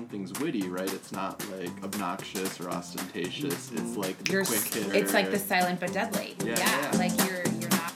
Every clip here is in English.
something's witty, right? It's not like obnoxious or ostentatious. It's like the You're, quick hitter. it's like the silent but deadly. Yeah, yeah. yeah. like you're you're not.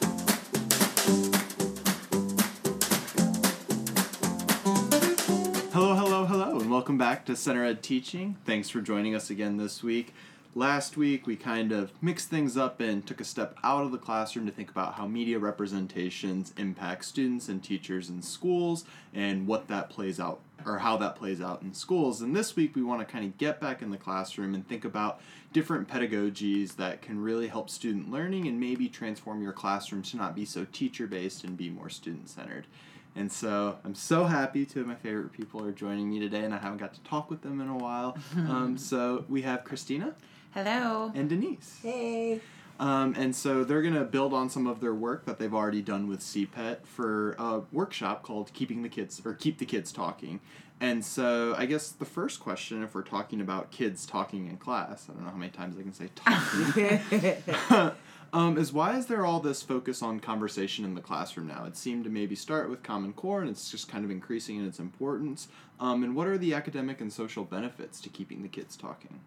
Hello, hello, hello, and welcome back to Center Ed Teaching. Thanks for joining us again this week. Last week, we kind of mixed things up and took a step out of the classroom to think about how media representations impact students and teachers in schools and what that plays out or how that plays out in schools. And this week, we want to kind of get back in the classroom and think about different pedagogies that can really help student learning and maybe transform your classroom to not be so teacher based and be more student centered. And so I'm so happy two of my favorite people are joining me today, and I haven't got to talk with them in a while. um, so we have Cristina Hello. and Denise. Hey. Um, and so they're going to build on some of their work that they've already done with CPET for a workshop called Keeping the Kids or Keep the Kids Talking. And so I guess the first question, if we're talking about kids talking in class, I don't know how many times I can say talking. um, is why is there all this focus on conversation in the classroom now? It seemed to maybe start with Common Core, and it's just kind of increasing in its importance. Um, and what are the academic and social benefits to keeping the kids talking?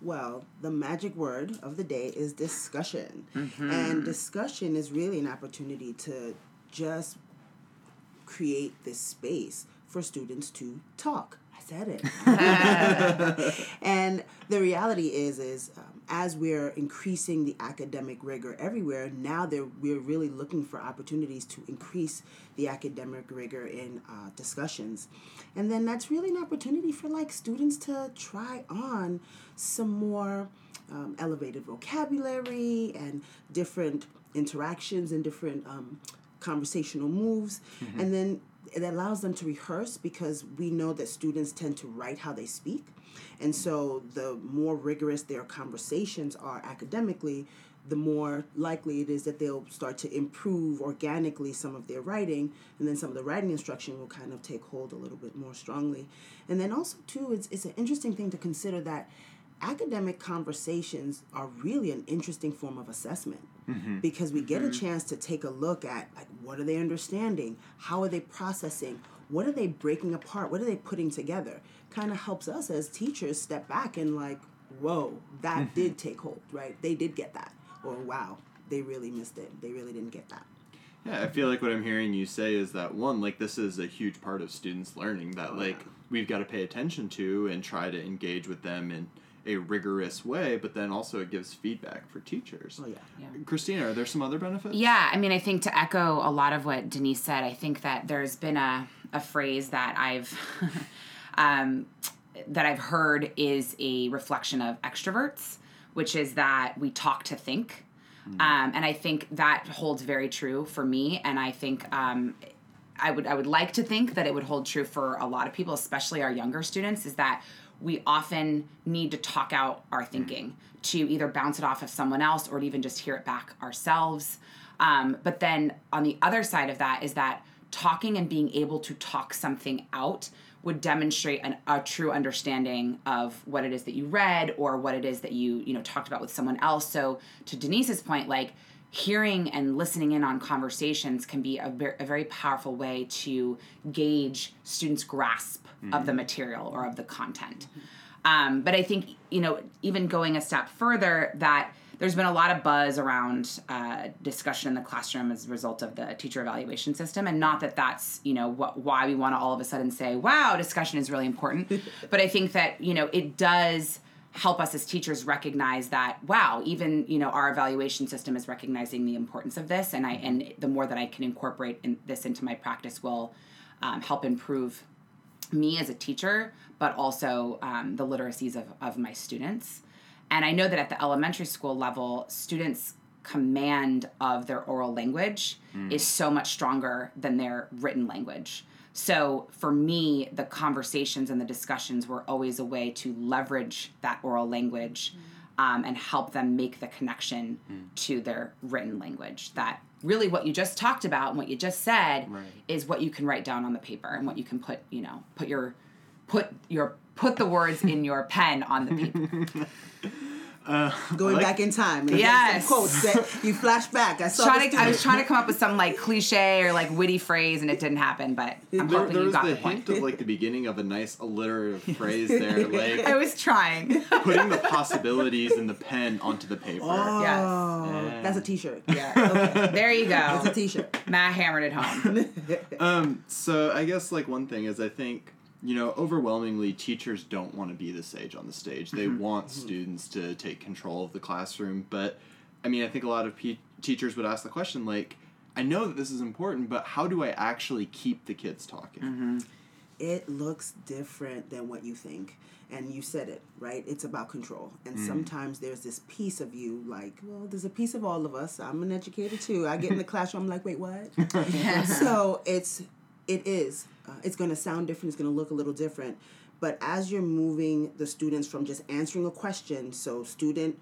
Well, the magic word of the day is discussion. And discussion is really an opportunity to just create this space for students to talk. I said it. and the reality is is um, as we're increasing the academic rigor everywhere, now we're really looking for opportunities to increase the academic rigor in uh, discussions. And then that's really an opportunity for like students to try on some more um, elevated vocabulary and different interactions and different um, conversational moves. And then it allows them to rehearse because we know that students tend to write how they speak. And so the more rigorous their conversations are academically, the more likely it is that they'll start to improve organically some of their writing, and then some of the writing instruction will kind of take hold a little bit more strongly. And then also, too, it's, it's an interesting thing to consider that academic conversations are really an interesting form of assessment mm-hmm. because we get a mm-hmm. chance to take a look at like what are they understanding? How are they processing? What are they breaking apart? What are they putting together? Kind of helps us as teachers step back and like whoa that mm-hmm. did take hold right? They did get that. Or wow they really missed it. They really didn't get that. Yeah, I feel like what I'm hearing you say is that one, like this is a huge part of students' learning that oh, like we've got to pay attention to and try to engage with them in a rigorous way, but then also it gives feedback for teachers. oh yeah Cristina, are there some other benefits? Yeah, I mean, I think to echo a lot of what Denise said, I think that there's been a, a phrase that I've um, that I've heard is a reflection of extroverts, which is that we talk to think. Um, and I think that holds very true for me. And I think um, I would I would like to think that it would hold true for a lot of people, especially our younger students, is that we often need to talk out our thinking to either bounce it off of someone else or even just hear it back ourselves. Um, but then on the other side of that is that talking and being able to talk something out would demonstrate an, a true understanding of what it is that you read or what it is that you you know talked about with someone else. So to Denise's point, like hearing and listening in on conversations can be a, ver- a very powerful way to gauge students' grasp of the material or of the content. Um, but I think, you know, even going a step further, that there's been a lot of buzz around uh, discussion in the classroom as a result of the teacher evaluation system. And not that that's, you know, what, why we want to all of a sudden say, wow, discussion is really important. but I think that, you know, it does help us as teachers recognize that wow even you know our evaluation system is recognizing the importance of this and i and the more that i can incorporate in, this into my practice will um, help improve me as a teacher but also um, the literacies of, of my students. And i know that at the elementary school level students command of their oral language is so much stronger than their written language. So for me, the conversations and the discussions were always a way to leverage that oral language um, and help them make the connection to their written language. That really what you just talked about and what you just said Right. is what you can write down on the paper and what you can put, you know, put your put your put the words in your pen on the paper. Uh, Going like- back in time. And Yes. quotes that you flash back. I saw Trying the to, I was trying to come up with some like cliche or like witty phrase, and it didn't happen. But I'm There, hoping there you was got the, the point. hint of like the beginning of a nice alliterative phrase there, like I was trying. putting the possibilities in the pen onto the paper. Oh, Yes. that's a T-shirt. Yeah. Okay. there you That's a go. T-shirt. Matt hammered it home. Um, so I guess like one thing is I think you know overwhelmingly teachers don't want to be the sage on the stage. They mm-hmm. want mm-hmm. students to take control of the classroom, but I mean I think a lot of pe- teachers would ask the question like, I know that this is important, but how do I actually keep the kids talking? Mm-hmm. it looks different than what you think. And you said it, right? It's about control. And sometimes there's this piece of you, like, well, there's a piece of all of us. I'm an educator too. I get in the classroom, I'm like, wait, what? so it's, it is. Uh, it's going to sound different. It's going to look a little different. But as you're moving the students from just answering a question, so student,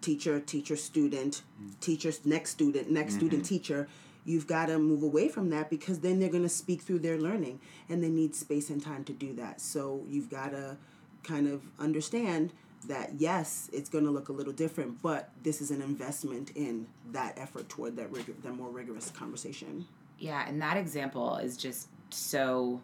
teacher, teacher, student, teacher, next student, next student, teacher, you've got to move away from that because then they're going to speak through their learning and they need space and time to do that. So you've got to kind of understand that yes, it's going to look a little different, but this is an investment in that effort toward that rigor, that more rigorous conversation. Yeah, and that example is just so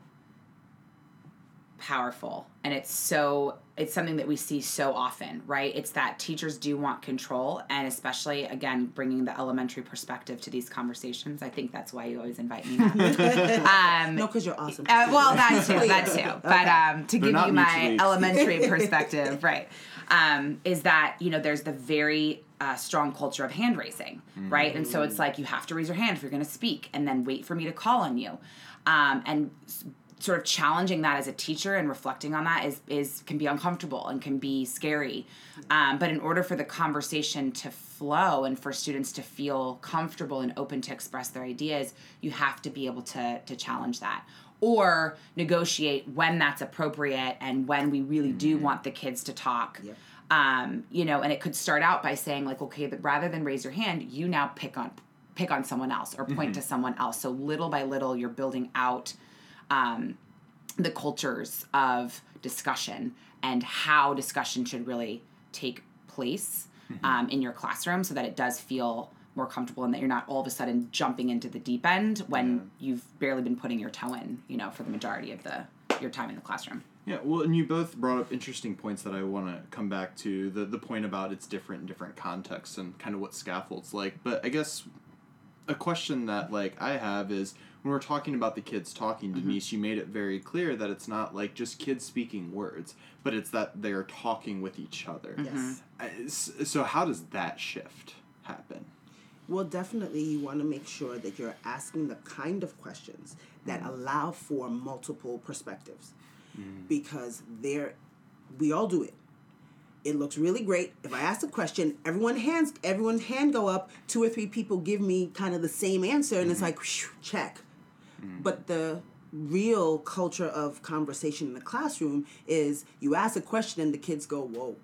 powerful. And it's so it's something that we see so often right? It's that teachers do want control and especially again bringing the elementary perspective to these conversations i think that's why you always invite me Matt. um No, because you're awesome. uh, well, that too, that too. But um, to give not you my elementary perspective, right, um, is that you know there's the very uh, strong culture of hand raising, right, and so it's like you have to raise your hand if you're going to speak, and then wait for me to call on you, um, and sort of challenging that as a teacher and reflecting on that is is can be uncomfortable and can be scary, um, but in order for the conversation to flow and for students to feel comfortable and open to express their ideas, you have to be able to to challenge that or negotiate when that's appropriate and when we really do want the kids to talk. Yep. Um, you know, and it could start out by saying like, okay, but rather than raise your hand, you now pick on pick on someone else or point to someone else. So little by little, you're building out um, the cultures of discussion and how discussion should really take place um, in your classroom so that it does feel more comfortable and that you're not all of a sudden jumping into the deep end when you've barely been putting your toe in, you know, for the majority of the your time in the classroom. Yeah, well, and you both brought up interesting points that I want to come back to. The the point about it's different in different contexts and kind of what scaffolds like. But I guess a question that like I have is when we're talking about the kids talking, Denise, you mm-hmm. made it very clear that it's not like just kids speaking words, but it's that they're talking with each other. Mm-hmm. Yes. I- s- So how does that shift happen? Well, definitely, you want to make sure that you're asking the kind of questions that mm-hmm. allow for multiple perspectives, because there, we all do it. It looks really great. If I ask a question, everyone hands, everyone's hand go up. Two or three people give me kind of the same answer, and it's mm-hmm. like whew, check. Mm-hmm. But the real culture of conversation in the classroom is you ask a question and the kids go, "Whoa,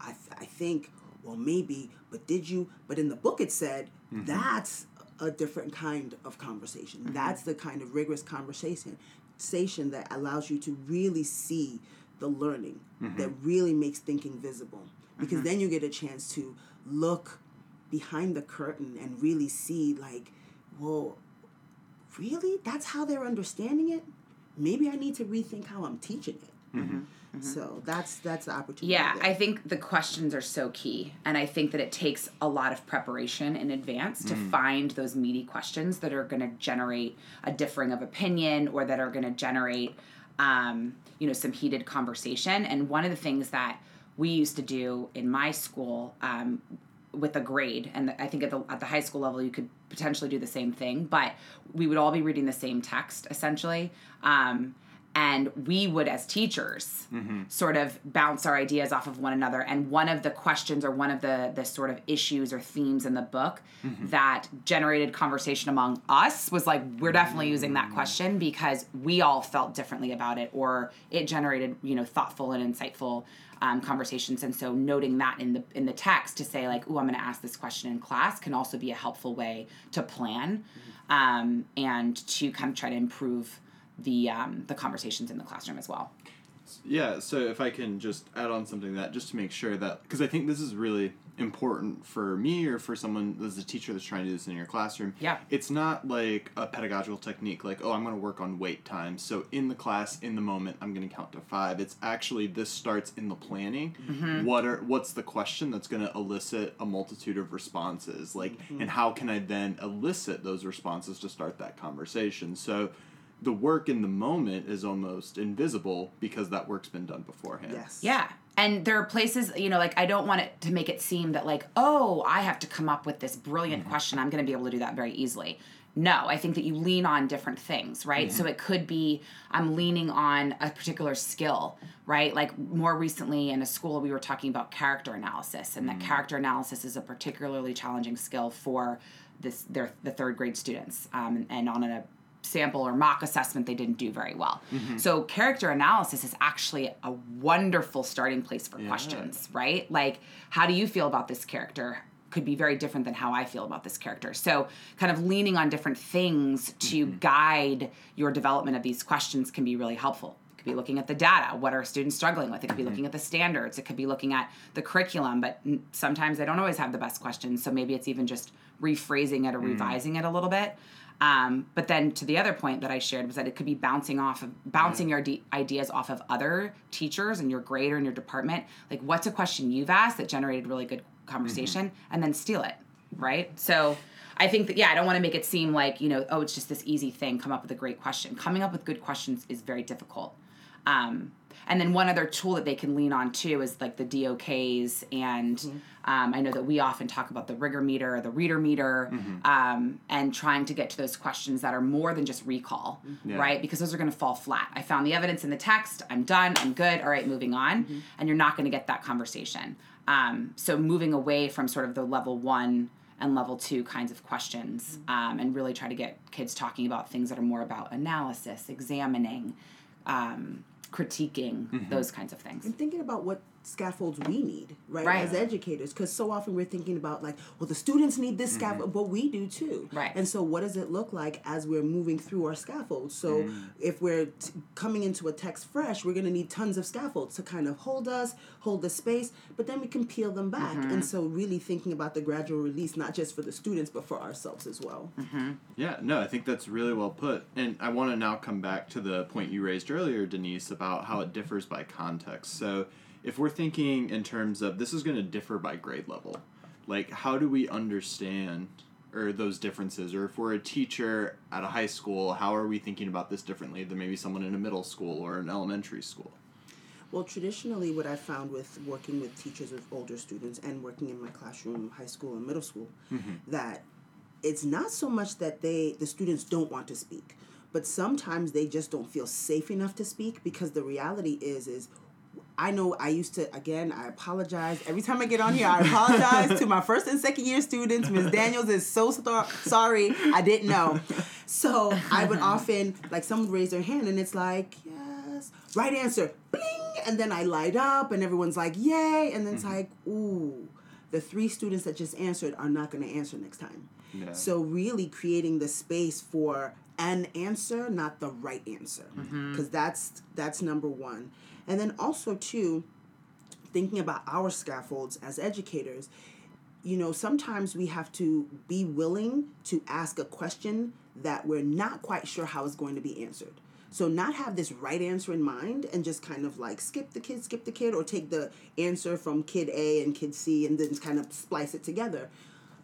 I, th- I think, well, maybe, but did you? But in the book, it said mm-hmm. that's a different kind of conversation. That's the kind of rigorous conversation station that allows you to really see the learning mm-hmm. that really makes thinking visible. Because mm-hmm. then you get a chance to look behind the curtain and really see, like, whoa, really? That's how they're understanding it? Maybe I need to rethink how I'm teaching it. Mm-hmm. So that's that's the opportunity. Yeah, there. I think the questions are so key. And I think that it takes a lot of preparation in advance to mm. find those meaty questions that are going to generate a differing of opinion or that are going to generate, um, you know, some heated conversation. And one of the things that we used to do in my school um, with a grade, and I think at the, at the high school level, you could potentially do the same thing, but we would all be reading the same text essentially. Um, and we would as teachers sort of bounce our ideas off of one another. And one of the questions or one of the the sort of issues or themes in the book that generated conversation among us was like we're definitely using that question because we all felt differently about it or it generated you know thoughtful and insightful um, conversations. And so noting that in the in the text to say like oh i'm going to ask this question in class can also be a helpful way to plan um, and to kind of try to improve the um, the conversations in the classroom as well. Yeah, so if I can just add on something to that, just to make sure that, because I think this is really important for me or for someone as a teacher that's trying to do this in your classroom. Yeah. It's not like a pedagogical technique, like, oh, I'm going to work on wait time. So in the class, in the moment, I'm going to count to five. It's actually, this starts in the planning. What are, what's the question that's going to elicit a multitude of responses? Like, and how can I then elicit those responses to start that conversation? So, the work in the moment is almost invisible because that work's been done beforehand. Yes. Yeah. And there are places, you know, like I don't want it to make it seem that like, oh, I have to come up with this brilliant Mm-hmm. question. I'm going to be able to do that very easily. No, I think that you lean on different things, right? Mm-hmm. So it could be I'm leaning on a particular skill, right? Like more recently in a school, we were talking about character analysis, and Mm. that character analysis is a particularly challenging skill for this their the third grade students. Um, and on a sample or mock assessment they didn't do very well. Mm-hmm. So character analysis is actually a wonderful starting place for questions, right? Like how do you feel about this character? Could be very different than how I feel about this character. So, kind of leaning on different things to Mm-hmm. guide your development of these questions can be really helpful. It could be looking at the data. What are students struggling with? It could be looking at the standards. It could be looking at the curriculum, but sometimes they don't always have the best questions. So, maybe it's even just rephrasing it or revising it a little bit. Um, but then to the other point that I shared was that it could be bouncing off of bouncing your de- ideas off of other teachers in your grade or in your department. Like, what's a question you've asked that generated really good conversation, and then steal it, right? So. I think that yeah, I don't want to make it seem like you know, oh, it's just this easy thing. Come up with a great question. Coming up with good questions is very difficult. Um, and then one other tool that they can lean on too is like the DOKs, and um, I know that we often talk about the rigor meter or the reader meter, um, and trying to get to those questions that are more than just recall, Yeah. right? Because those are going to fall flat. I found the evidence in the text. I'm done. I'm good. All right, moving on. And you're not going to get that conversation. Um, so moving away from sort of the level one and level two kinds of questions, um, and really try to get kids talking about things that are more about analysis, examining, critiquing, mm-hmm. those kinds of things. and thinking about what scaffolds we need right, Right. as educators. Because so often we're thinking about like well the students need this scaffold mm-hmm. but we do too. Right. and so what does it look like as we're moving through our scaffolds? So mm. if we're t- coming into a text fresh we're going to need tons of scaffolds to kind of hold us hold the space but then we can peel them back. Mm-hmm. And so really thinking about the gradual release not just for the students but for ourselves as well. Mm-hmm. Yeah, no, I think that's really well put. And I want to now come back to the point you raised earlier, Denise, about how it differs by context. So, if we're thinking in terms of this is going to differ by grade level, like how do we understand or those differences? Or if we're a teacher at a high school, how are we thinking about this differently than maybe someone in a middle school or an elementary school? Well, traditionally, what I found with working with teachers with older students and working in my classroom, high school and middle school, mm-hmm. that it's not so much that they the students don't want to speak, but sometimes they just don't feel safe enough to speak because the reality is is I know I used to again I apologize. Every time I get on here I apologize to my first and second year students. Ms. Daniels is so star- sorry I didn't know. So I would often like someone raise their hand and it's like yes. Right answer bling and then I light up and everyone's like yay and then it's mm-hmm. like ooh. The three students that just answered are not going to answer next time. Yeah. so really creating the space for an answer, not the right answer, mm-hmm. because that's that's number one. And then also too, thinking about our scaffolds as educators, you know, sometimes we have to be willing to ask a question that we're not quite sure how it's going to be answered. So not have this right answer in mind and just kind of like skip the kid, skip the kid, or take the answer from kid A and kid C and then kind of splice it together.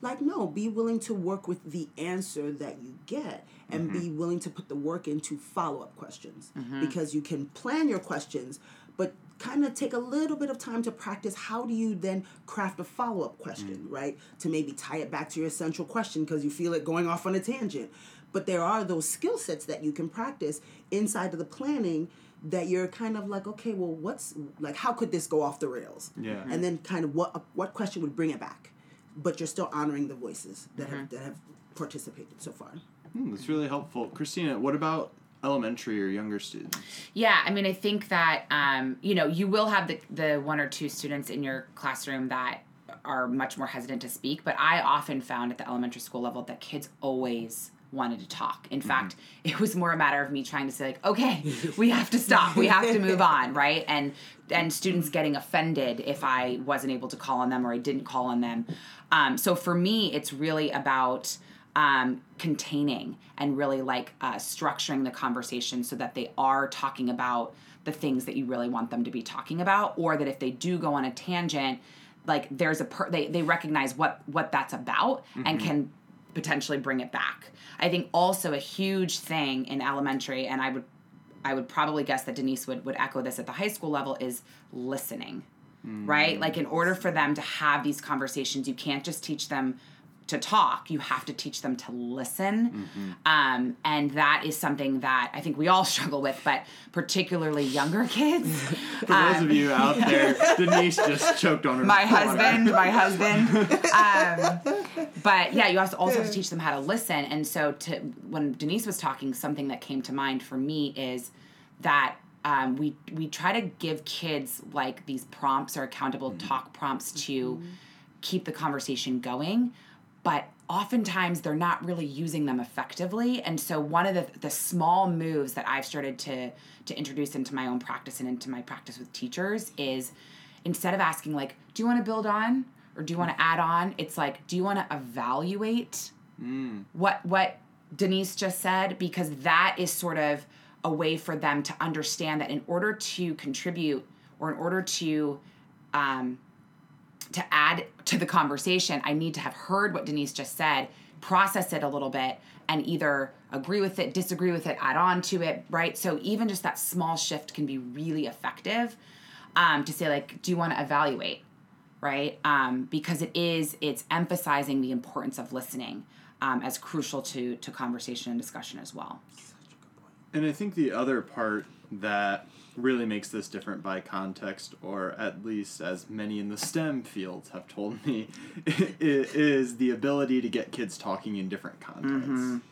Like no, be willing to work with the answer that you get and be mm-hmm. willing to put the work into follow-up questions mm-hmm. because you can plan your questions but kind of take a little bit of time to practice how do you then craft a follow-up question mm. right? To maybe tie it back to your central question because you feel it going off on a tangent. But there are those skill sets that you can practice inside of the planning that you're kind of like okay well what's like how could this go off the rails? Yeah. and then kind of what what question would bring it back but you're still honoring the voices that have that have participated so far Hmm, that's really helpful. Cristina, what about elementary or younger students? Yeah, I mean, I think that um, you know you will have the the one or two students in your classroom that are much more hesitant to speak, but I often found at the elementary school level that kids always wanted to talk. In fact, it was more a matter of me trying to say like, okay, we have to stop. We have to move on, right? And and students getting offended if I wasn't able to call on them or I didn't call on them. Um, so for me, it's really about um, containing and really like uh, structuring the conversation so that they are talking about the things that you really want them to be talking about, or that if they do go on a tangent, like there's a per- they they recognize what what that's about and can potentially bring it back. I think also a huge thing in elementary, and I would I would probably guess that Denise would would echo this at the high school level is listening. Right? Like in order for them to have these conversations, you can't just teach them to talk. You have to teach them to listen. Um, and that is something that I think we all struggle with, but particularly younger kids. For those of you out there, Denise just choked on her. my water. husband, my husband. Um, but yeah, you also also have to teach them how to listen. And so, to when Denise was talking, something that came to mind for me is that um, we we try to give kids like these prompts or accountable mm. talk prompts to mm-hmm. keep the conversation going, but oftentimes they're not really using them effectively. And so one of the the small moves that I've started to to introduce into my own practice and into my practice with teachers is instead of asking like, do you want to build on or do you want to add on? It's like, do you want to evaluate mm. what what Denise just said because that is sort of a way for them to understand that in order to contribute or in order to um, to add to the conversation, I need to have heard what Denise just said, process it a little bit, and either agree with it, disagree with it, add on to it, right? So even just that small shift can be really effective um, to say like, do you want to evaluate, right? Um, because it is it's emphasizing the importance of listening um, as crucial to to conversation and discussion as well. And I think the other part that really makes this different by context, or at least as many in the STEM fields have told me, is the ability to get kids talking in different contexts.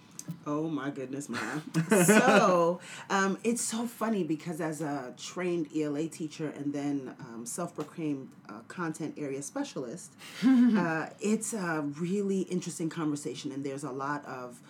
Oh my goodness, man. so um, it's so funny because as a trained ELA teacher and then um, self-proclaimed uh, content area specialist, uh, it's a really interesting conversation, and there's a lot of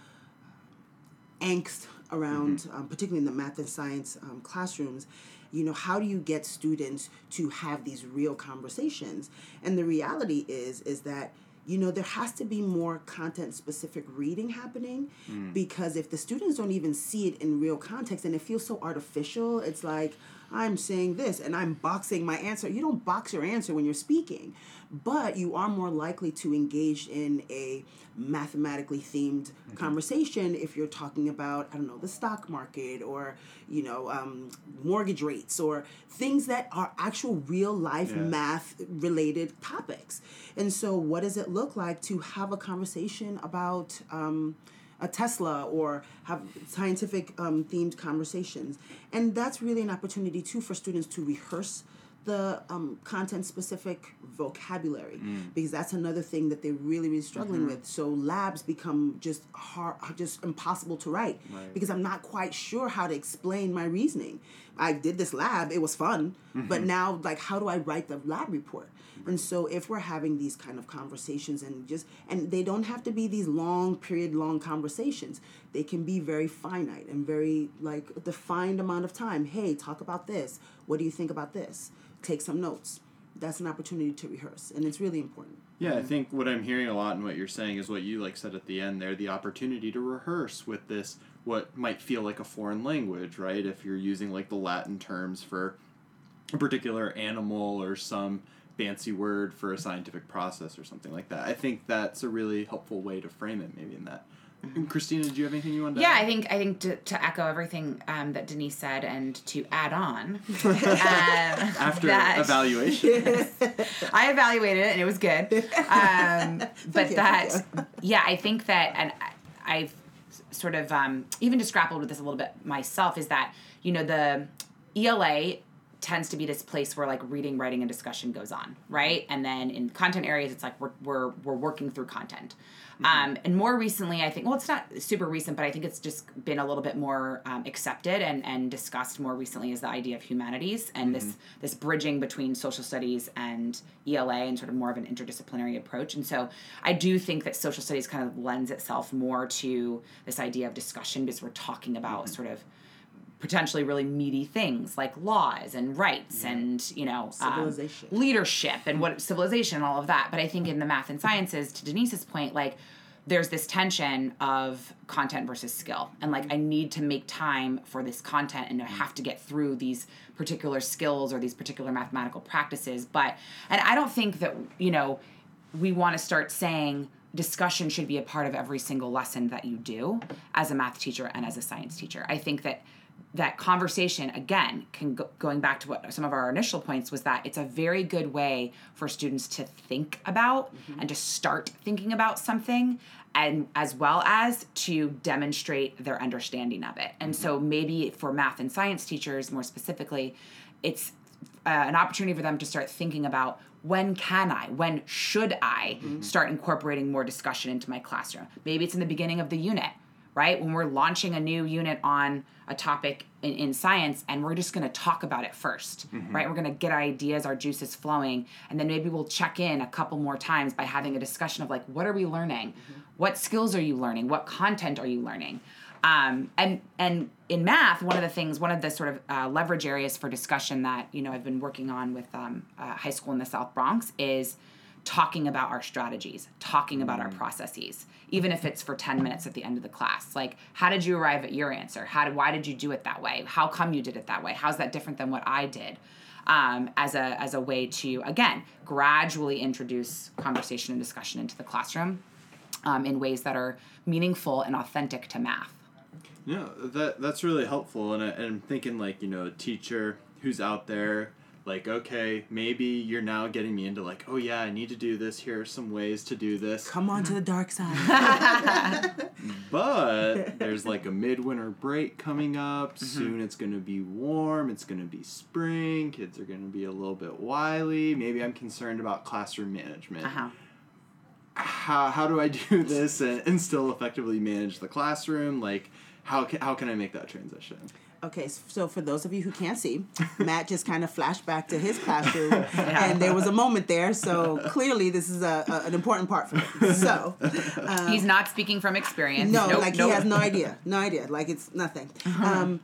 angst around, um, particularly in the math and science um, classrooms. You know, how do you get students to have these real conversations? And the reality is, is that you know there has to be more content specific reading happening because if the students don't even see it in real context and it feels so artificial it's like i'm saying this and i'm boxing my answer. You don't box your answer when you're speaking but you are more likely to engage in a mathematically themed conversation if you're talking about i don't know the stock market or you know um, mortgage rates or things that are actual real life Yeah. math related topics. And so what does it look like to have a conversation about um, a Tesla or have scientific um, themed conversations. And that's really an opportunity too for students to rehearse the um, content specific vocabulary because that's another thing that they're really really struggling with so labs become just hard just impossible to write Right. because i'm not quite sure how to explain my reasoning i did this lab it was fun. But mm-hmm. now like how do i write the lab report? And so if we're having these kind of conversations and just and they don't have to be these long period long conversations. They can be very finite and very like a defined amount of time. Hey talk about this. What do you think about this? Take some notes. That's an opportunity to rehearse and it's really important. Yeah, I mm-hmm. think what I'm hearing a lot and what you're saying is what you like said at the end there, the opportunity to rehearse with this what might feel like a foreign language, right? If you're using like the Latin terms for a particular animal or some fancy word for a scientific process or something like that. I think that's a really helpful way to frame it maybe in that. And Cristina, do you have anything you want to Yeah, add? I think I think to, to echo everything um, that Denise said and to add on, um, After that- evaluation. I evaluated it and it was good. Um, but that, thank yeah, I think that, and I- I've sort of um, even just grappled with this a little bit myself, is that, you know, the ELA tends to be this place where like reading, writing, and discussion goes on, right? And then in content areas, it's like we're we're we're working through content. Um, and more recently, I think, well, it's not super recent, but I think it's just been a little bit more um, accepted and, and discussed more recently is the idea of humanities and this this bridging between social studies and ELA and sort of more of an interdisciplinary approach. And so I do think that social studies kind of lends itself more to this idea of discussion because we're talking about sort of potentially really meaty things like laws and rights and you know um, Civilization. leadership and what civilization and all of that. But i think in the math and sciences to denise's point like there's this tension of content versus skill. And like i need to make time for this content and i have to get through these particular skills or these particular mathematical practices. But and i don't think that you know we want to start saying discussion should be a part of every single lesson that you do as a math teacher and as a science teacher. I think that that conversation again can go, going back to what some of our initial points was that it's a very good way for students to think about mm-hmm. and to start thinking about something and as well as to demonstrate their understanding of it. And so mm-hmm. maybe for math and science teachers more specifically it's uh, an opportunity for them to start thinking about when can I, when should I mm-hmm. start incorporating more discussion into my classroom? Maybe it's in the beginning of the unit, right? When we're launching a new unit on a topic in, in science and we're just going to talk about it 1st right? We're going to get our ideas, our juices flowing, and then maybe we'll check in a couple more times by having a discussion of like, what are we learning? What skills are you learning? What content are you learning? Um, and and in math, one of the things, one of the sort of uh, leverage areas for discussion that you know I've been working on with um, uh, high school in the South Bronx is talking about our strategies, talking about our processes, even if it's for 10 minutes at the end of the class. Like, how did you arrive at your answer? How did, why did you do it that way? How come you did it that way? How's that different than what I did? Um, as a as a way to again gradually introduce conversation and discussion into the classroom um, in ways that are meaningful and authentic to math. Yeah, that that's really helpful, and, I, and I'm thinking like you know a teacher who's out there, like okay, maybe you're now getting me into like oh yeah, I need to do this. Here are some ways to do this, Come on to the dark side. but there's like a midwinter break coming up. Soon it's gonna be warm. It's gonna be spring. Kids are gonna be a little bit wily. Maybe I'm concerned about classroom management. Uh-huh. How how do I do this and, and still effectively manage the classroom? Like how can, how can I make that transition? Okay, so for those of you who can't see, Matt just kind of flashed back to his classroom, and there was a moment there. So clearly, this is a, a an important part for him. So He's not speaking from experience. no, Nope, like nope. he has no idea, no idea. Like it's nothing. Um,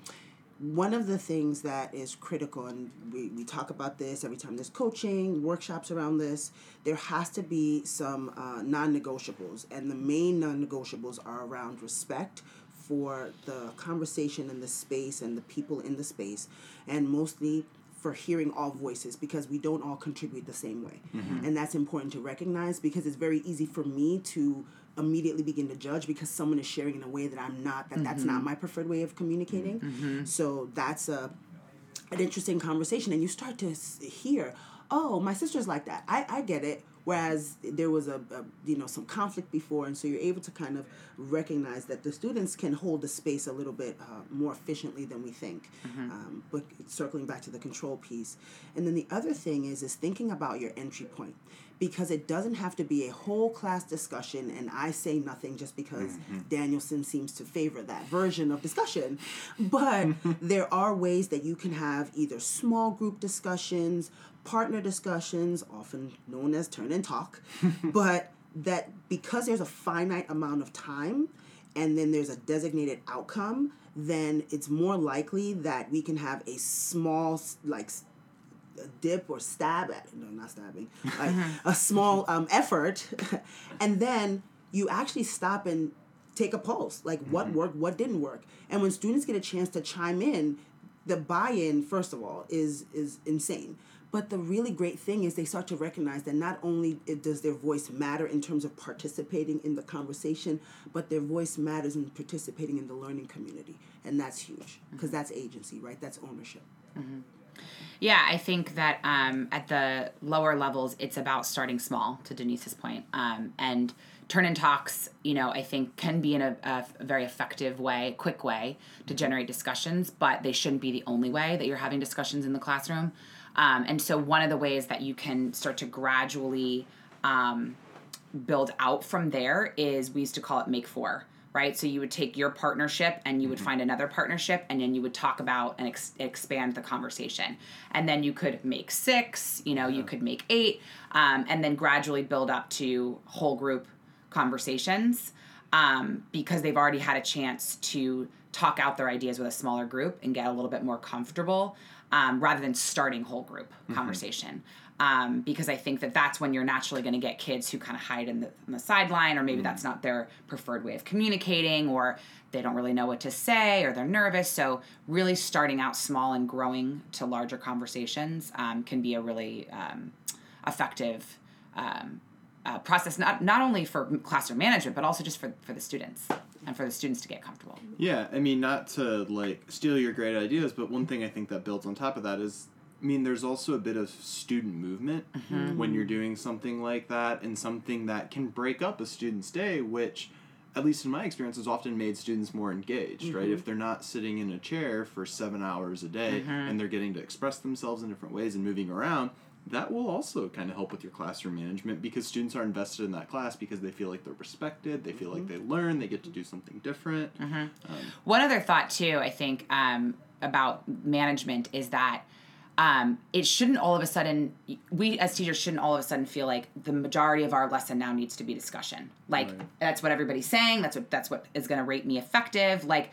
one of the things that is critical, and we, we talk about this every time there's coaching, workshops around this, there has to be some uh, non negotiables. And the main non negotiables are around respect for the conversation and the space and the people in the space, and mostly for hearing all voices because we don't all contribute the same way. Mm-hmm. And that's important to recognize because it's very easy for me to immediately begin to judge because someone is sharing in a way that I'm not that that's not mm-hmm. my preferred way of communicating. Mm-hmm. So that's a an interesting conversation and you start to hear, "Oh, my sister's like that. I I get it." Whereas there was a, a you know some conflict before, and so you're able to kind of recognize that the students can hold the space a little bit uh, more efficiently than we think. Um, but circling back to the control piece, and then the other thing is is thinking about your entry point because it doesn't have to be a whole class discussion and I say nothing just because Danielson seems to favor that version of discussion. But there are ways that you can have either small group discussions, partner discussions, often known as turn and talk, but that because there's a finite amount of time and then there's a designated outcome, then it's more likely that we can have a small like dip or stab at no not stabbing like a small um, effort and then you actually stop and take a pulse like what worked what didn't work. And when students get a chance to chime in the buy-in first of all is is insane but the really great thing is they start to recognize that not only does their voice matter in terms of participating in the conversation but their voice matters in participating in the learning community and that's huge because that's agency right that's ownership Yeah, I think that um, at the lower levels, it's about starting small. To Denise's point, um, and turn in talks, you know, I think can be in a, a, very effective way, quick way to generate discussions, but they shouldn't be the only way that you're having discussions in the classroom. Um, and so, one of the ways that you can start to gradually um, build out from there is we used to call it make four right? So you would take your partnership and you would mm-hmm. find another partnership and then you would talk about and ex- expand the conversation. And then you could make six, you know, you could make eight, um, and then gradually build up to whole group conversations um, because they've already had a chance to talk out their ideas with a smaller group and get a little bit more comfortable um, rather than starting whole group mm-hmm. conversation um, because I think that that's when you're naturally going to get kids who kind of hide in the, in the sideline, or maybe mm. that's not their preferred way of communicating, or they don't really know what to say, or they're nervous. So, really starting out small and growing to larger conversations um, can be a really um, effective um, uh, process, not, not only for classroom management, but also just for, for the students and for the students to get comfortable. Yeah, I mean, not to like steal your great ideas, but one thing I think that builds on top of that is I mean, there's also a bit of student movement mm-hmm. when you're doing something like that, and something that can break up a student's day, which, at least in my experience, has often made students more engaged, mm-hmm. right? If they're not sitting in a chair for seven hours a day mm-hmm. and they're getting to express themselves in different ways and moving around, that will also kind of help with your classroom management because students are invested in that class because they feel like they're respected, they feel like mm-hmm. they learn, they get to do something different. Mm-hmm. Um, One other thought, too, I think, um, about management is that um, it shouldn't all of a sudden we as teachers shouldn't all of a sudden feel like the majority of our lesson now needs to be discussion like right. that's what everybody's saying that's what that's what is going to rate me effective like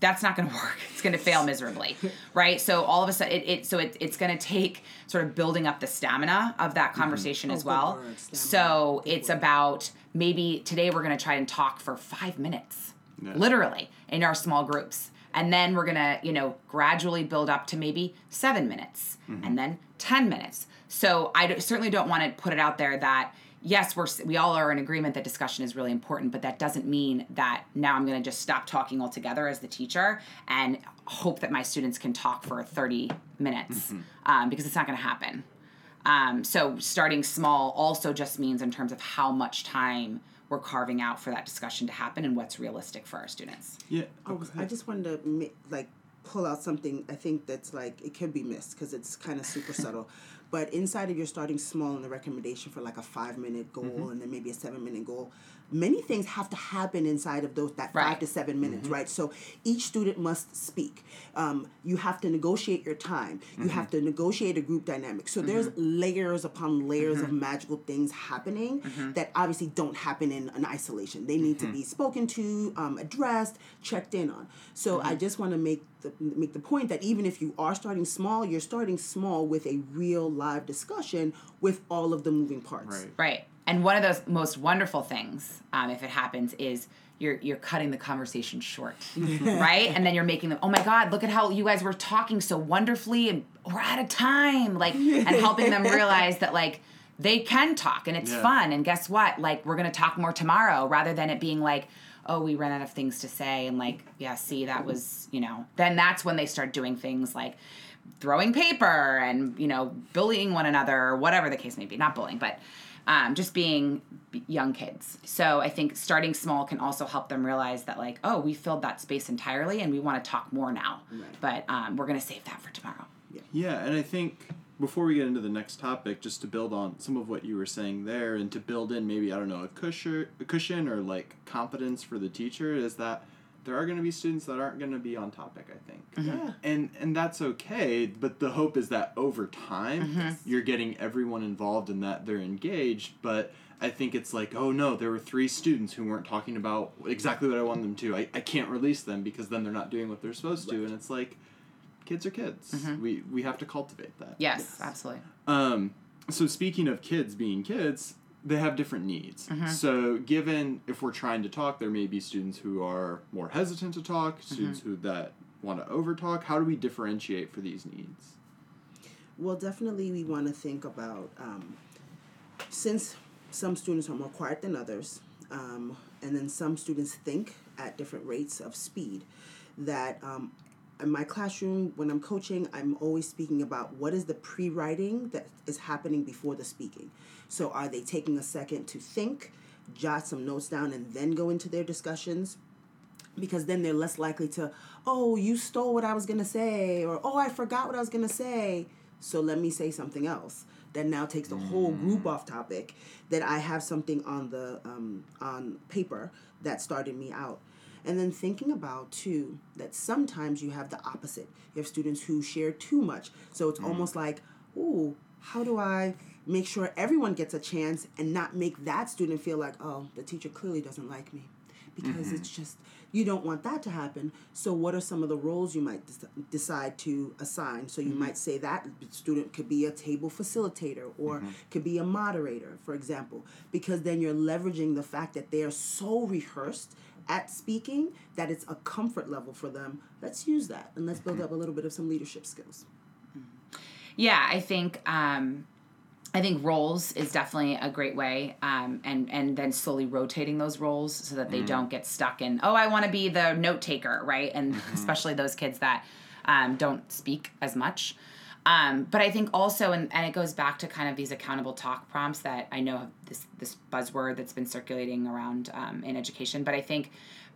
that's not going to work it's going to fail miserably right so all of a sudden it, it so it, it's going to take sort of building up the stamina of that mm-hmm. conversation mm-hmm. as oh, well so good it's word. about maybe today we're going to try and talk for five minutes yeah. literally in our small groups and then we're gonna you know gradually build up to maybe seven minutes mm-hmm. and then 10 minutes so I d- certainly don't want to put it out there that yes we're we all are in agreement that discussion is really important but that doesn't mean that now i'm going to just stop talking altogether as the teacher and hope that my students can talk for 30 minutes mm-hmm. um, because it's not going to happen um, so starting small also just means in terms of how much time we're carving out for that discussion to happen and what's realistic for our students. Yeah. Oh, I just wanted to like pull out something I think that's like it could be missed because it's kind of super subtle. But inside of your starting small and the recommendation for like a five minute goal mm-hmm. and then maybe a seven minute goal, many things have to happen inside of those that right. five to seven minutes, mm-hmm. right? So each student must speak. Um, you have to negotiate your time. You mm-hmm. have to negotiate a group dynamic. So there's mm-hmm. layers upon layers of mm-hmm. magical things happening mm-hmm. that obviously don't happen in an isolation. They need to be spoken to, um, addressed, checked in on. So I just want to make the, make the point that even if you are starting small, you're starting small with a real live discussion with all of the moving parts. Right. Right. And one of those most wonderful things, um, if it happens, is you're you're cutting the conversation short, right? And then you're making them, oh my God, look at how you guys were talking so wonderfully, and we're out of time, like, and helping them realize that like they can talk and it's yeah. fun. And guess what? Like we're gonna talk more tomorrow, rather than it being like, oh, we ran out of things to say, and like, yeah, see, that was, you know, then that's when they start doing things like throwing paper and you know bullying one another or whatever the case may be not bullying but um, just being young kids. So I think starting small can also help them realize that like, oh, we filled that space entirely, and we want to talk more now. Right. But um, we're gonna save that for tomorrow. Yeah. yeah, and I think before we get into the next topic, just to build on some of what you were saying there, and to build in maybe I don't know a cushion, a cushion or like competence for the teacher is that there are going to be students that aren't going to be on topic i think mm-hmm. yeah. and and that's okay but the hope is that over time mm-hmm. you're getting everyone involved in that they're engaged but i think it's like oh no there were three students who weren't talking about exactly what i want them to i, I can't release them because then they're not doing what they're supposed right. to and it's like kids are kids mm-hmm. we we have to cultivate that yes, yes. absolutely um so speaking of kids being kids they have different needs. Mm-hmm. So, given if we're trying to talk, there may be students who are more hesitant to talk, mm-hmm. students who that want to overtalk. How do we differentiate for these needs? Well, definitely, we want to think about um, since some students are more quiet than others, um, and then some students think at different rates of speed, that um, in my classroom when I'm coaching, I'm always speaking about what is the pre-writing that is happening before the speaking. So are they taking a second to think, jot some notes down, and then go into their discussions? Because then they're less likely to, oh, you stole what I was gonna say, or oh, I forgot what I was gonna say. So let me say something else that now takes the whole group off topic. That I have something on the um, on paper that started me out. And then thinking about too that sometimes you have the opposite. You have students who share too much. So it's mm. almost like, ooh, how do I make sure everyone gets a chance and not make that student feel like, oh, the teacher clearly doesn't like me. Because mm-hmm. it's just you don't want that to happen. So what are some of the roles you might des- decide to assign? So you mm-hmm. might say that student could be a table facilitator or mm-hmm. could be a moderator, for example, because then you're leveraging the fact that they are so rehearsed at speaking that it's a comfort level for them. Let's use that and let's build up a little bit of some leadership skills. Yeah, I think um, I think roles is definitely a great way, um, and and then slowly rotating those roles so that they don't get stuck in. Oh, I want to be the note taker, right? And especially those kids that um, don't speak as much. Um, but I think also, and, and it goes back to kind of these accountable talk prompts that I know this this buzzword that's been circulating around um, in education. But I think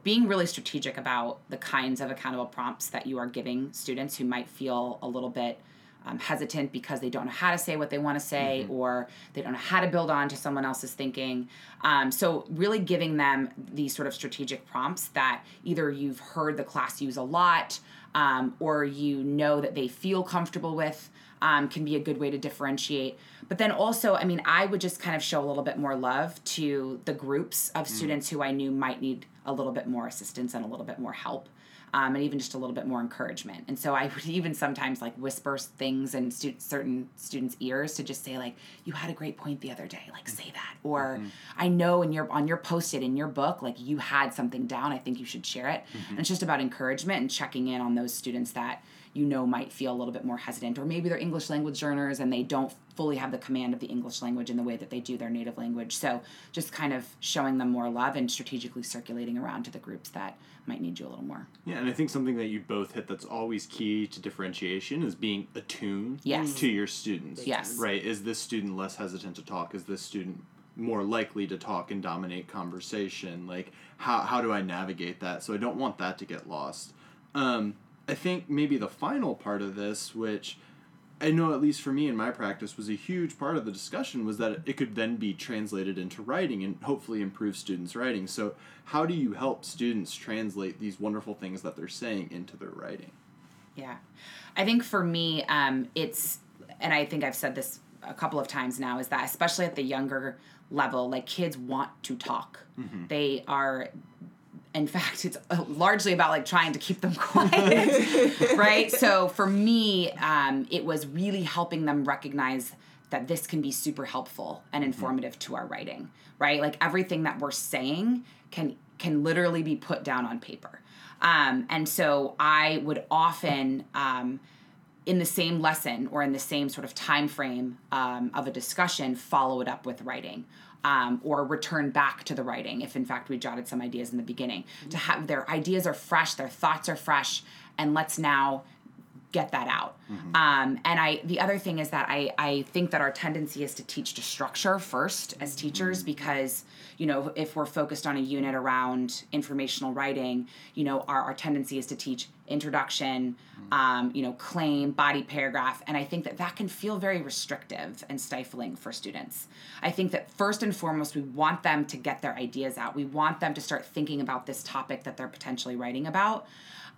being really strategic about the kinds of accountable prompts that you are giving students who might feel a little bit um, hesitant because they don't know how to say what they want to say or they don't know how to build on to someone else's thinking. Um, so, really giving them these sort of strategic prompts that either you've heard the class use a lot um, or you know that they feel comfortable with. Um, can be a good way to differentiate. But then also, I mean, I would just kind of show a little bit more love to the groups of students who I knew might need a little bit more assistance and a little bit more help um, and even just a little bit more encouragement. And so I would even sometimes like whisper things in stu- certain students' ears to just say like, "You had a great point the other day. Like, say that." Or, "I know in your on your post-it in your book, like you had something down. I think you should share it." And it's just about encouragement and checking in on those students that you know might feel a little bit more hesitant, or maybe they're English language learners and they don't fully have the command of the English language in the way that they do their native language. So just kind of showing them more love and strategically circulating around to the groups that might need you a little more. Yeah, and I think something that you both hit that's always key to differentiation is being attuned Yes. to your students. Yes. Right? Is this student less hesitant to talk? Is this student more likely to talk and dominate conversation? Like, how, how do I navigate that? So I don't want that to get lost. Um, I think maybe the final part of this, which I know at least for me in my practice was a huge part of the discussion was that it could then be translated into writing and hopefully improve students' writing. So how do you help students translate these wonderful things that they're saying into their writing? Yeah. I think for me, um, it's, and I think I've said this a couple of times now, is that especially at the younger level, like kids want to talk. They are, in fact, it's uh, largely about like trying to keep them quiet, right? So for me, um, it was really helping them recognize that this can be super helpful and informative to our writing, right? Like everything that we're saying can can literally be put down on paper. Um, and so I would often um, in the same lesson or in the same sort of time frame um, of a discussion follow it up with writing um, or return back to the writing if in fact we jotted some ideas in the beginning. To have their ideas are fresh their thoughts are fresh and let's now get that out. Um, and i the other thing is that I, I think that our tendency is to teach to structure first as teachers because you know if we're focused on a unit around informational writing you know our, our tendency is to teach introduction um, you know claim body paragraph and i think that that can feel very restrictive and stifling for students. I think that first and foremost we want them to get their ideas out. We want them to start thinking about this topic that they're potentially writing about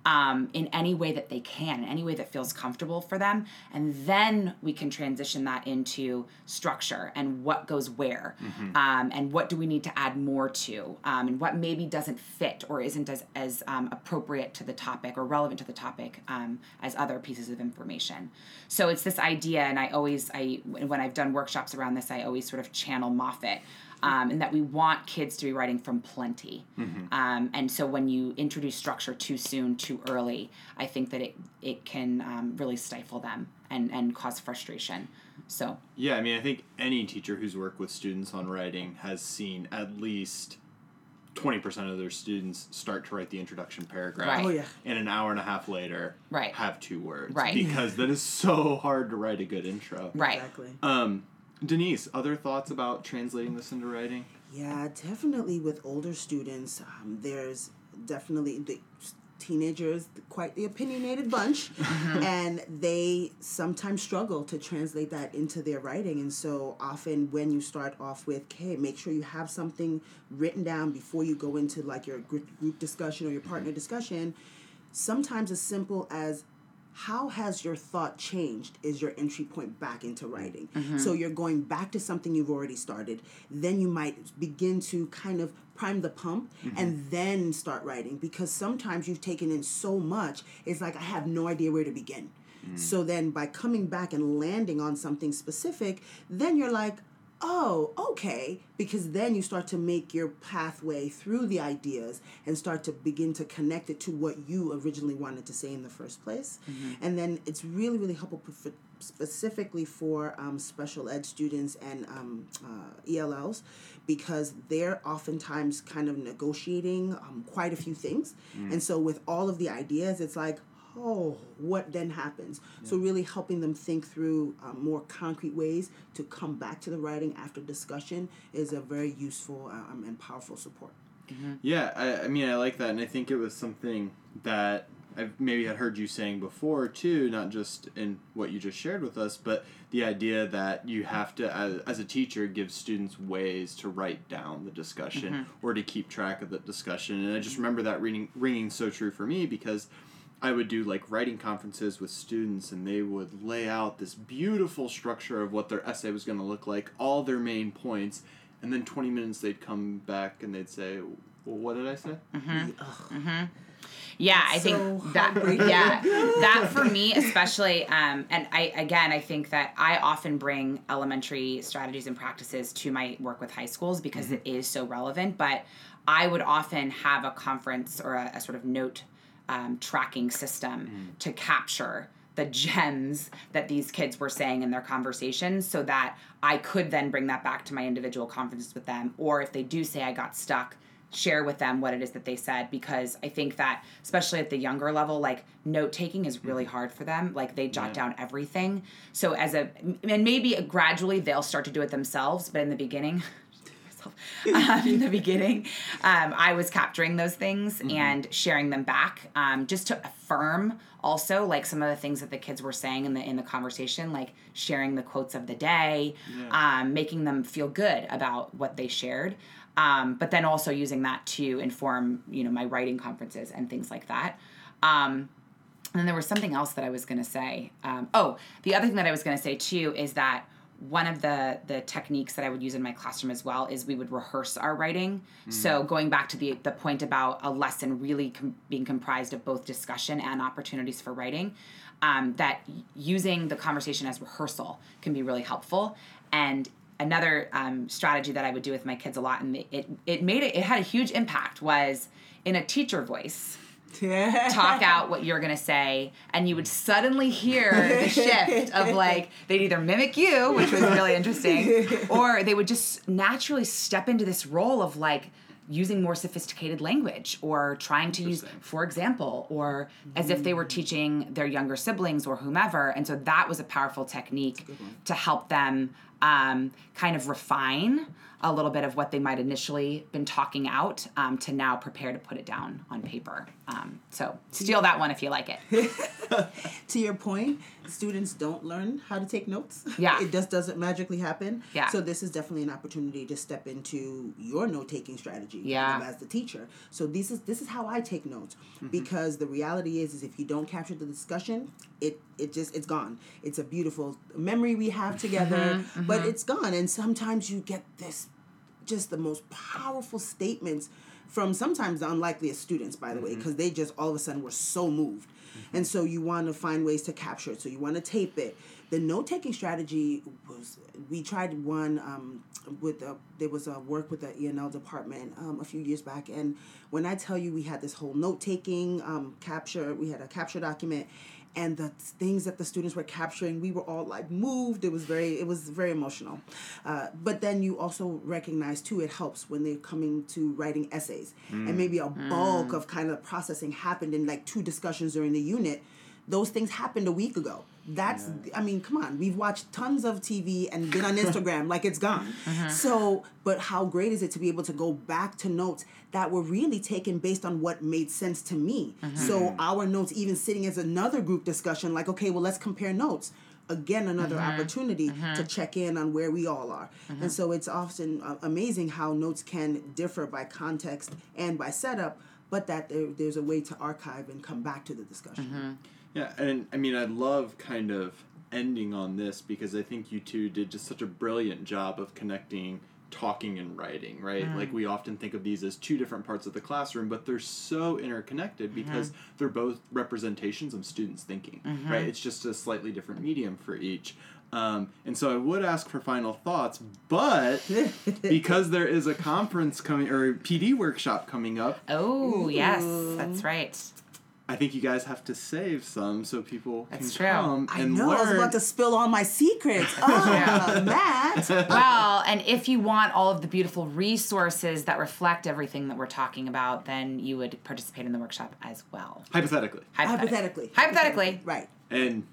um, in any way that they can, in any way that feels comfortable for them. And then we can transition that into structure and what goes where, um, and what do we need to add more to, um, and what maybe doesn't fit or isn't as, as um, appropriate to the topic or relevant to the topic um, as other pieces of information. So it's this idea, and I always, I when I've done workshops around this, I always sort of channel Moffat um, and that we want kids to be writing from plenty. Um, and so when you introduce structure too soon, too early, I think that it it can um, really stifle them and and cause frustration. So Yeah, I mean, I think any teacher who's worked with students on writing has seen at least twenty percent of their students start to write the introduction paragraph, Right. Oh, yeah. and an hour and a half later, Right. have two words, Right. Because that is so hard to write a good intro, Right. Exactly. Um, Denise, other thoughts about translating this into writing? Yeah, definitely with older students, um, there's definitely the teenagers, quite the opinionated bunch, and they sometimes struggle to translate that into their writing. And so often when you start off with, okay, make sure you have something written down before you go into like your group discussion or your partner discussion, sometimes as simple as how has your thought changed is your entry point back into writing. Mm-hmm. So you're going back to something you've already started. Then you might begin to kind of prime the pump mm-hmm. and then start writing because sometimes you've taken in so much it's like i have no idea where to begin. Mm. So then by coming back and landing on something specific then you're like oh, okay, because then you start to make your pathway through the ideas and start to begin to connect it to what you originally wanted to say in the first place. And then it's really, really helpful for, specifically for um, special ed students and um, uh, ELLs because they're oftentimes kind of negotiating um, quite a few things. And so with all of the ideas, it's like, oh, what then happens? So, really helping them think through um, more concrete ways to come back to the writing after discussion is a very useful um, and powerful support. Yeah, I, I mean, I like that, and I think it was something that I've maybe had heard you saying before too, not just in what you just shared with us, but the idea that you have to, as, as a teacher, give students ways to write down the discussion or to keep track of the discussion. And I just remember that ringing, ringing so true for me because I would do like writing conferences with students, and they would lay out this beautiful structure of what their essay was going to look like, all their main points, and then 20 minutes they'd come back and they'd say, well, what did I say? Mm-hmm. Ugh. Mm-hmm. Yeah, I So think that yeah, that for me especially um and I again I think that I often bring elementary strategies and practices to my work with high schools because mm-hmm. it is so relevant, but I would often have a conference or a, a sort of note um, tracking system to capture the gems that these kids were saying in their conversations so that I could then bring that back to my individual conferences with them. Or if they do say I got stuck share with them what it is that they said. Because I think that especially at the younger level like note taking is really hard for them. Like they jot Yeah. down everything. So as a and maybe gradually they'll start to do it themselves but in the beginning um, in the beginning um, I was capturing those things and sharing them back um, just to affirm also like some of the things that the kids were saying in the in the conversation like sharing the quotes of the day Yeah. um, making them feel good about what they shared um, but then also using that to inform you know my writing conferences and things like that um, and then there was something else that I was going to say. Um, oh, the other thing that I was going to say too is that one of the the techniques that I would use in my classroom as well is we would rehearse our writing. So going back to the the point about a lesson really com- being comprised of both discussion and opportunities for writing, um, that using the conversation as rehearsal can be really helpful. And another um, strategy that I would do with my kids a lot, and it it made it it had a huge impact was in a teacher voice talk out what you're gonna say, and you would suddenly hear the shift of like they'd either mimic you, which was really interesting, or they would just naturally step into this role of like using more sophisticated language or trying to use for example or as if they were teaching their younger siblings or whomever and so that was a powerful technique to help them um, kind of refine a little bit of what they might initially been talking out um, to now prepare to put it down on paper. Um, so steal that one if you like it. to your point, students don't learn how to take notes. Yeah. it just doesn't magically happen. Yeah. So this is definitely an opportunity to step into your note taking strategy. Yeah. as the teacher. So this is this is how I take notes because the reality is is if you don't capture the discussion, it it just it's gone. It's a beautiful memory we have together, but it's gone. And sometimes you get this just the most powerful statements from sometimes the unlikeliest students, by the way, because they just all of a sudden were so moved. And so you want to find ways to capture it. So you want to tape it. The note taking strategy was we tried one um, with a, there was a work with the ENL department um, a few years back, and when I tell you we had this whole note taking um, capture, we had a capture document, and the things that the students were capturing, we were all like moved. It was very it was very emotional, uh, but then you also recognize too it helps when they're coming to writing essays, and maybe a bulk of kind of processing happened in like two discussions during the unit those things happened a week ago. That's I mean, come on. We've watched tons of TV and been on Instagram like it's gone. Uh-huh. So, but how great is it to be able to go back to notes that were really taken based on what made sense to me. Uh-huh. So, our notes even sitting as another group discussion like, okay, well, let's compare notes. Again, another uh-huh. opportunity to check in on where we all are. And so it's often uh, amazing how notes can differ by context and by setup, but that there, there's a way to archive and come back to the discussion. Yeah, and I mean, I love kind of ending on this because I think you two did just such a brilliant job of connecting talking and writing, right? Like mm. we often think of these as two different parts of the classroom, but they're so interconnected mm-hmm. because they're both representations of students thinking, mm-hmm. right? It's just a slightly different medium for each. Um, and so I would ask for final thoughts, but because there is a conference coming or PD workshop coming up, Oh, yes, that's right. I think you guys have to save some so people That's can true. come I and know learn. I was about to spill all my secrets. Oh, Matt. well, and if you want all of the beautiful resources that reflect everything that we're talking about, then you would participate in the workshop as well. Hypothetically, Hypothetically. Hypothetically. Right. and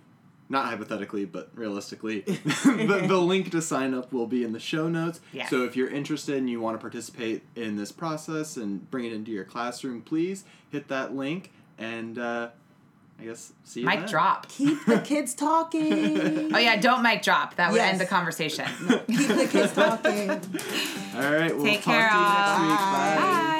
not hypothetically, but realistically, the, the link to sign up will be in the show notes. Yes. So if you're interested and you want to participate in this process and bring it into your classroom, please hit that link and uh, I guess see you Mic then. drop. Keep the kids talking. Oh yeah, don't mic drop. That would Yes. end the conversation. Keep the kids talking. All right, we'll Take talk care, to you next all. week. Bye. Bye. Bye.